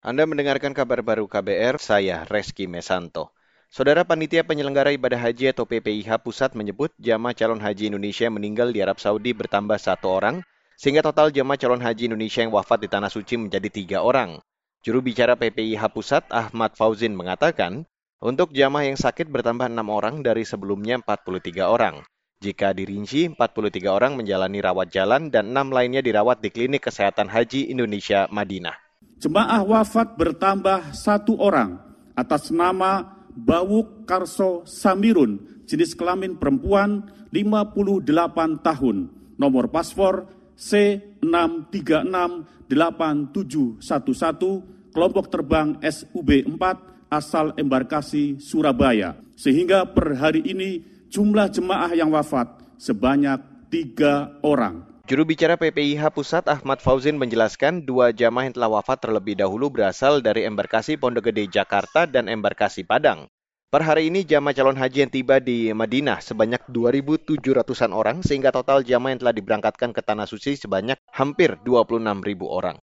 Anda mendengarkan kabar baru KBR, saya Reski Mesanto. Saudara Panitia Penyelenggara Ibadah Haji atau PPIH Pusat menyebut jamaah calon haji Indonesia yang meninggal di Arab Saudi bertambah satu orang, sehingga total jamaah calon haji Indonesia yang wafat di Tanah Suci menjadi tiga orang. Juru bicara PPIH Pusat Ahmad Fauzin mengatakan, untuk jamaah yang sakit bertambah enam orang dari sebelumnya 43 orang. Jika dirinci, 43 orang menjalani rawat jalan dan enam lainnya dirawat di Klinik Kesehatan Haji Indonesia Madinah. Jemaah wafat bertambah satu orang atas nama Bawuk Karso Samirun, jenis kelamin perempuan 58 tahun, nomor paspor C6368711, kelompok terbang SUB 4, asal embarkasi Surabaya. Sehingga per hari ini jumlah jemaah yang wafat sebanyak tiga orang. Juru bicara PPIH Pusat Ahmad Fauzin menjelaskan dua jamaah yang telah wafat terlebih dahulu berasal dari embarkasi Pondok Gede Jakarta dan embarkasi Padang. Per hari ini jamaah calon haji yang tiba di Madinah sebanyak 2.700-an orang sehingga total jamaah yang telah diberangkatkan ke Tanah Suci sebanyak hampir 26.000 orang.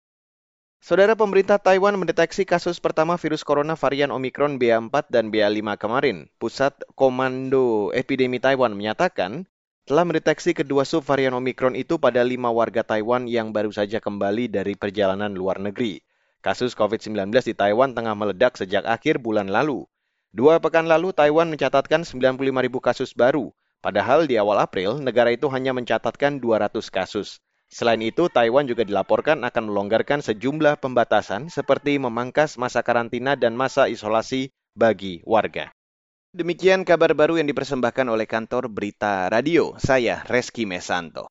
Saudara pemerintah Taiwan mendeteksi kasus pertama virus corona varian Omikron BA4 dan BA5 kemarin. Pusat Komando Epidemi Taiwan menyatakan telah mendeteksi kedua subvarian Omikron itu pada lima warga Taiwan yang baru saja kembali dari perjalanan luar negeri. Kasus COVID-19 di Taiwan tengah meledak sejak akhir bulan lalu. Dua pekan lalu, Taiwan mencatatkan 95 ribu kasus baru, padahal di awal April, negara itu hanya mencatatkan 200 kasus. Selain itu, Taiwan juga dilaporkan akan melonggarkan sejumlah pembatasan seperti memangkas masa karantina dan masa isolasi bagi warga. Demikian kabar baru yang dipersembahkan oleh kantor Berita Radio. Saya Reski Mesanto.